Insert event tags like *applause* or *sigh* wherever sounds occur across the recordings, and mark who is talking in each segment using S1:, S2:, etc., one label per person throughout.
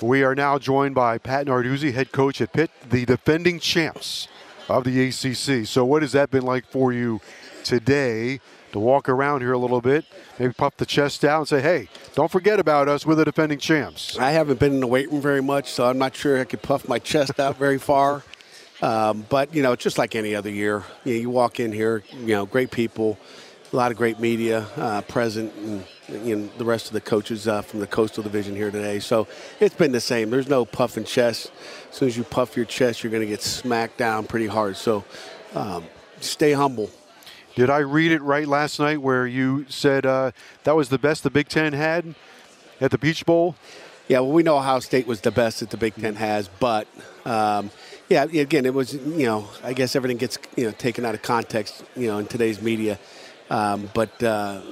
S1: We are now joined by Pat Narduzzi, head coach at Pitt, the defending champs of the ACC. So, what has that been like for you today to walk around here a little bit, maybe puff the chest out and say, hey, don't forget about us, we're the defending champs?
S2: I haven't been in the weight room very much, so I'm not sure I could puff my chest out very *laughs* far. Um, but, you know, just like any other year. You, know, you walk in here, you know, great people, a lot of great media uh, present, and you know, the rest of the coaches uh, from the Coastal Division here today. So it's been the same. There's no puffing chest. As soon as you puff your chest, you're going to get smacked down pretty hard. So um, stay humble.
S1: Did I read it right last night where you said uh, that was the best the Big Ten had at the Peach Bowl?
S2: Yeah, well, we know Ohio State was the best that the Big Ten has, but um, yeah, again, it was you know I guess everything gets you know taken out of context you know in today's media, um, but uh,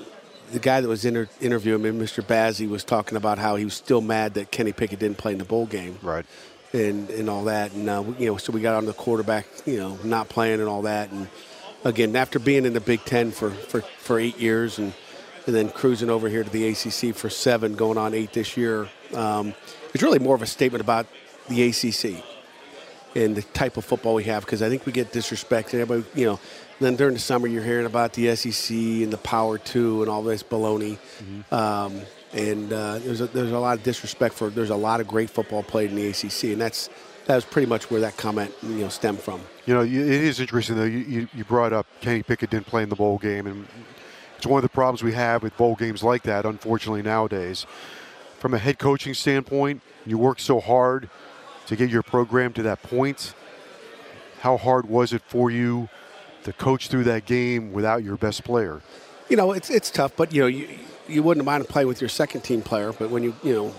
S2: the guy that was inter- interviewing me, Mr. Bazzi, was talking about how he was still mad that Kenny Pickett didn't play in the bowl game,
S1: Right.
S2: and and all that, and uh, you know so we got on the quarterback you know not playing and all that, and again after being in the Big Ten for for, for eight years and. And then cruising over here to the ACC for seven, going on eight this year. Um, it's really more of a statement about the ACC and the type of football we have because I think we get disrespected. Everybody, you know, then during the summer you're hearing about the SEC and the Power Two and all this baloney. Um, and uh, there's a, there's a lot of disrespect for. There's a lot of great football played in the ACC, and that's that was pretty much where that comment you know stemmed from.
S1: You know, it is interesting though. You, you, you brought up Kenny Pickett didn't play in the bowl game, and it's one of the problems we have with bowl games like that. Unfortunately, nowadays, from a head coaching standpoint, you work so hard to get your program to that point. How hard was it for you to coach through that game without your best player?
S2: You know, it's it's tough, but you know you you wouldn't mind playing with your second team player, but when you you know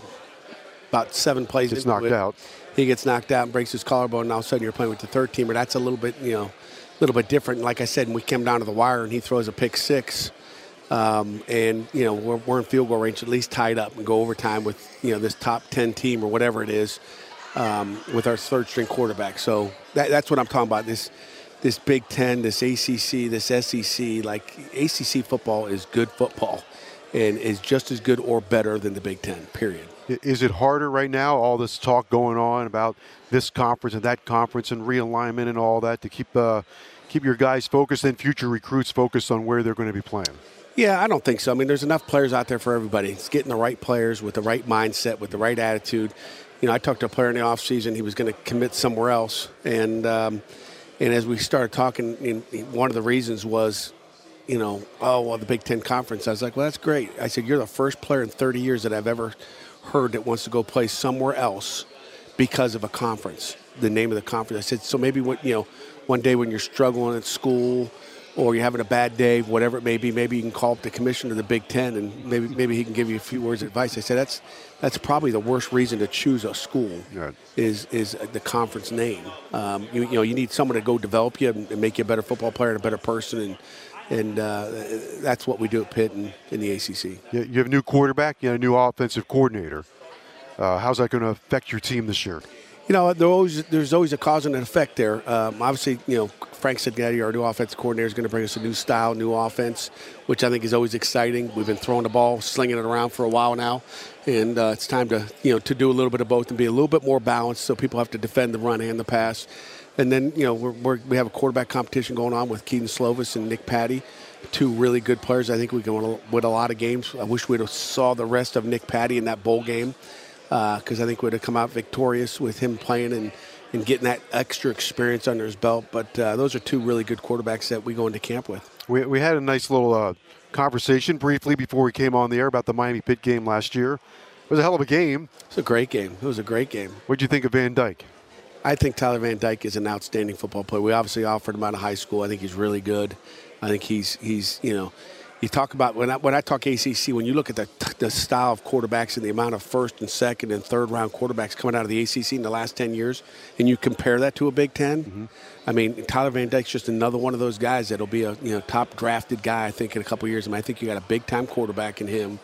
S2: about seven plays
S1: Gets knocked
S2: it,
S1: out.
S2: he gets knocked out and breaks his collarbone, and all of a sudden you're playing with the third teamer. That's a little bit you know a little bit different. Like I said, when we came down to the wire and he throws a pick six. Um, and you know we're, we're in field goal range, at least tied up and go overtime with you know this top ten team or whatever it is um, with our third string quarterback. So that, that's what I'm talking about. This this Big Ten, this ACC, this SEC. Like ACC football is good football, and is just as good or better than the Big Ten. Period.
S1: Is it harder right now? All this talk going on about this conference and that conference and realignment and all that to keep uh, keep your guys focused and future recruits focused on where they're going to be playing.
S2: Yeah, I don't think so. I mean, there's enough players out there for everybody. It's getting the right players with the right mindset, with the right attitude. You know, I talked to a player in the offseason. He was going to commit somewhere else. And, um, and as we started talking, in, one of the reasons was, you know, oh, well, the Big Ten Conference. I was like, well, that's great. I said, you're the first player in 30 years that I've ever heard that wants to go play somewhere else because of a conference, the name of the conference. I said, so maybe, when, you know, one day when you're struggling at school – or you're having a bad day, whatever it may be, maybe you can call up the commissioner of the Big Ten and maybe maybe he can give you a few words of advice. I said that's that's probably the worst reason to choose a school
S1: Right.
S2: is is the conference name. Um, you, you know you need someone to go develop you and make you a better football player and a better person and and uh, that's what we do at Pitt and in the ACC.
S1: You you have a new quarterback, you have a new offensive coordinator. Uh, how's that going to affect your team this year?
S2: You know, there always, there's always a cause and an effect there. Um, obviously, you know, Frank Cignetti, our new offensive coordinator, is going to bring us a new style, new offense, which I think is always exciting. We've been throwing the ball, slinging it around for a while now, and uh, it's time to, you know, to do a little bit of both and be a little bit more balanced, so people have to defend the run and the pass. And then, you know, we're, we're, we have a quarterback competition going on with Kedon Slovis and Nick Patti, two really good players. I think we can win a- win a lot of games. I wish we'd have saw the rest of Nick Patti in that bowl game because I think we'd have come out victorious with him playing and, and getting that extra experience under his belt. But uh, those are two really good quarterbacks that we go into camp with.
S1: We, we had a nice little uh, conversation briefly before we came on the air about the Miami Pitt game last year. It was a hell of a game.
S2: It's a great game. It was a great game.
S1: What'd you think of Van Dyke?
S2: I think Tyler Van Dyke is an outstanding football player. We obviously offered him out of high school. I think he's really good. I think he's he's you know you talk about when I, when I talk ACC, when you look at the, the style of quarterbacks and the amount of first and second and third round quarterbacks coming out of the ACC in the last 10 years, and you compare that to a Big 10, mm-hmm. I mean, Tyler Van Dyke's just another one of those guys that'll be a you know top drafted guy, I think, in a couple years. I mean, I think you got a big time quarterback in him.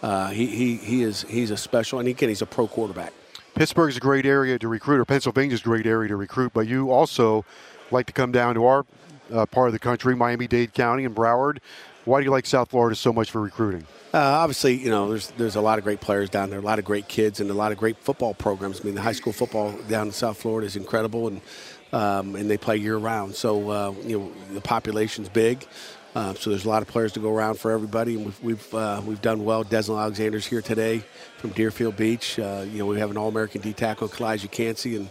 S2: Uh, he, he, he is he's a special, and again, he's a pro quarterback.
S1: Pittsburgh's a great area to recruit, or Pennsylvania's a great area to recruit, but you also like to come down to our uh, part of the country, Miami-Dade County and Broward. Why do you like South Florida so much for recruiting?
S2: Uh, obviously, you know, there's there's a lot of great players down there, a lot of great kids, and a lot of great football programs. I mean, the high school football down in South Florida is incredible, and um, and they play year round. So uh, you know, the population's big. Uh, so there's a lot of players to go around for everybody, and we've we've, uh, we've done well. Deslin Alexandre's here today from Deerfield Beach. Uh, you know, we have an All-American D tackle, Calijah Kancey, and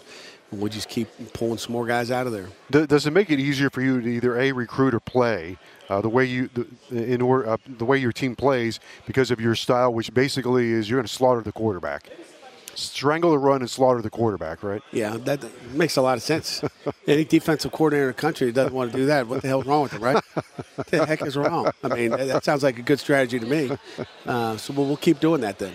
S2: we'll just keep pulling some more guys out of there.
S1: Does it make it easier for you to either a recruit or play uh, the way you the, in order uh, the way your team plays because of your style, which basically is you're going to slaughter the quarterback, strangle the run and slaughter the quarterback, right?
S2: Yeah, that makes a lot of sense. Any defensive coordinator in the country doesn't want to do that. What the hell's wrong with them, right? what the heck is wrong? I mean, that sounds like a good strategy to me. Uh, so we'll, we'll keep doing that then.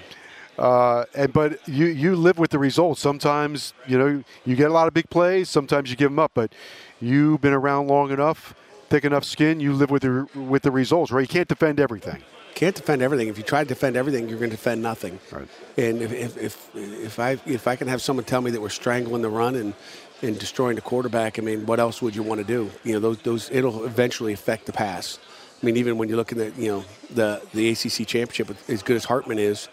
S1: Uh, and but you you live with the results. Sometimes you know you get a lot of big plays. Sometimes you give them up. But you've been around long enough, thick enough skin. You live with the with the results, right? You can't defend everything.
S2: Can't defend everything. If you try to defend everything, you're going to defend nothing.
S1: Right.
S2: And if, if, if, if I if I can have someone tell me that we're strangling the run and and destroying the quarterback, I mean, what else would you want to do? You know, those those it'll eventually affect the pass. I mean, even when you look at the you know the the ACC championship, as good as Hartman is,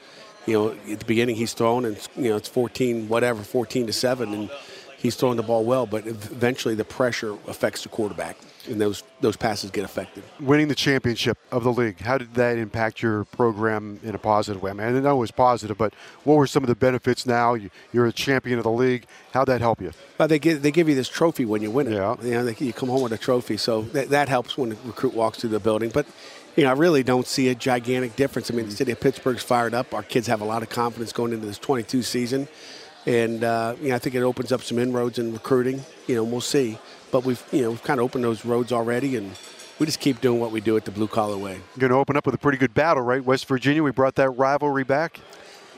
S2: you know, at the beginning he's thrown and you know it's 14 whatever, 14 to seven, and he's throwing the ball well, but eventually the pressure affects the quarterback, and those those passes get affected.
S1: Winning the championship of the league, how did that impact your program in a positive way? I mean, I know it was positive, but what were some of the benefits? Now you're a champion of the league. How'd that help you?
S2: Well, they give they give you this trophy when you win it.
S1: Yeah,
S2: you know, they, you come home with a trophy, so that, that helps when the recruit walks through the building, but you know, I really don't see a gigantic difference. I mean, the city of Pittsburgh's fired up. Our kids have a lot of confidence going into this 22 season. And, uh, you know, I think it opens up some inroads in recruiting. You know, we'll see. But we've, you know, we've kind of opened those roads already. And we just keep doing what we do at the blue collar way.
S1: Going to open up with a pretty good battle, right? West Virginia, we brought that rivalry back.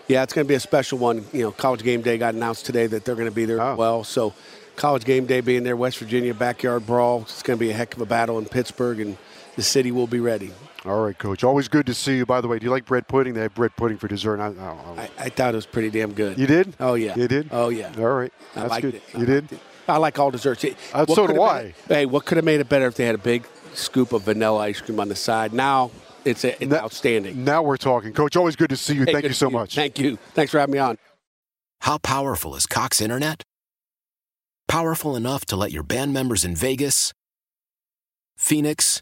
S2: Yeah, it's going to be a special one. You know, College Game Day got announced today that they're going to be there oh. well. So, College Game Day being there, West Virginia backyard brawl. It's going to be a heck of a battle in Pittsburgh, and the city will be ready.
S1: All right, Coach. Always good to see you. By the way, do you like bread pudding? They have bread pudding for dessert. I,
S2: I, I, thought it was pretty damn good.
S1: You did?
S2: Oh yeah.
S1: You did?
S2: Oh yeah.
S1: All right. That's
S2: I liked
S1: good.
S2: It.
S1: You did?
S2: It. I like all desserts.
S1: Uh, so do I.
S2: It, hey, what could have made it better if they had a big scoop of vanilla ice cream on the side? Now it's, a, it's now, outstanding.
S1: Now we're talking, Coach. Always good to see you.
S2: Hey,
S1: Thank you so much.
S2: Thank you. Thanks for having me on.
S3: How powerful is Cox Internet? Powerful enough to let your band members in Vegas, Phoenix,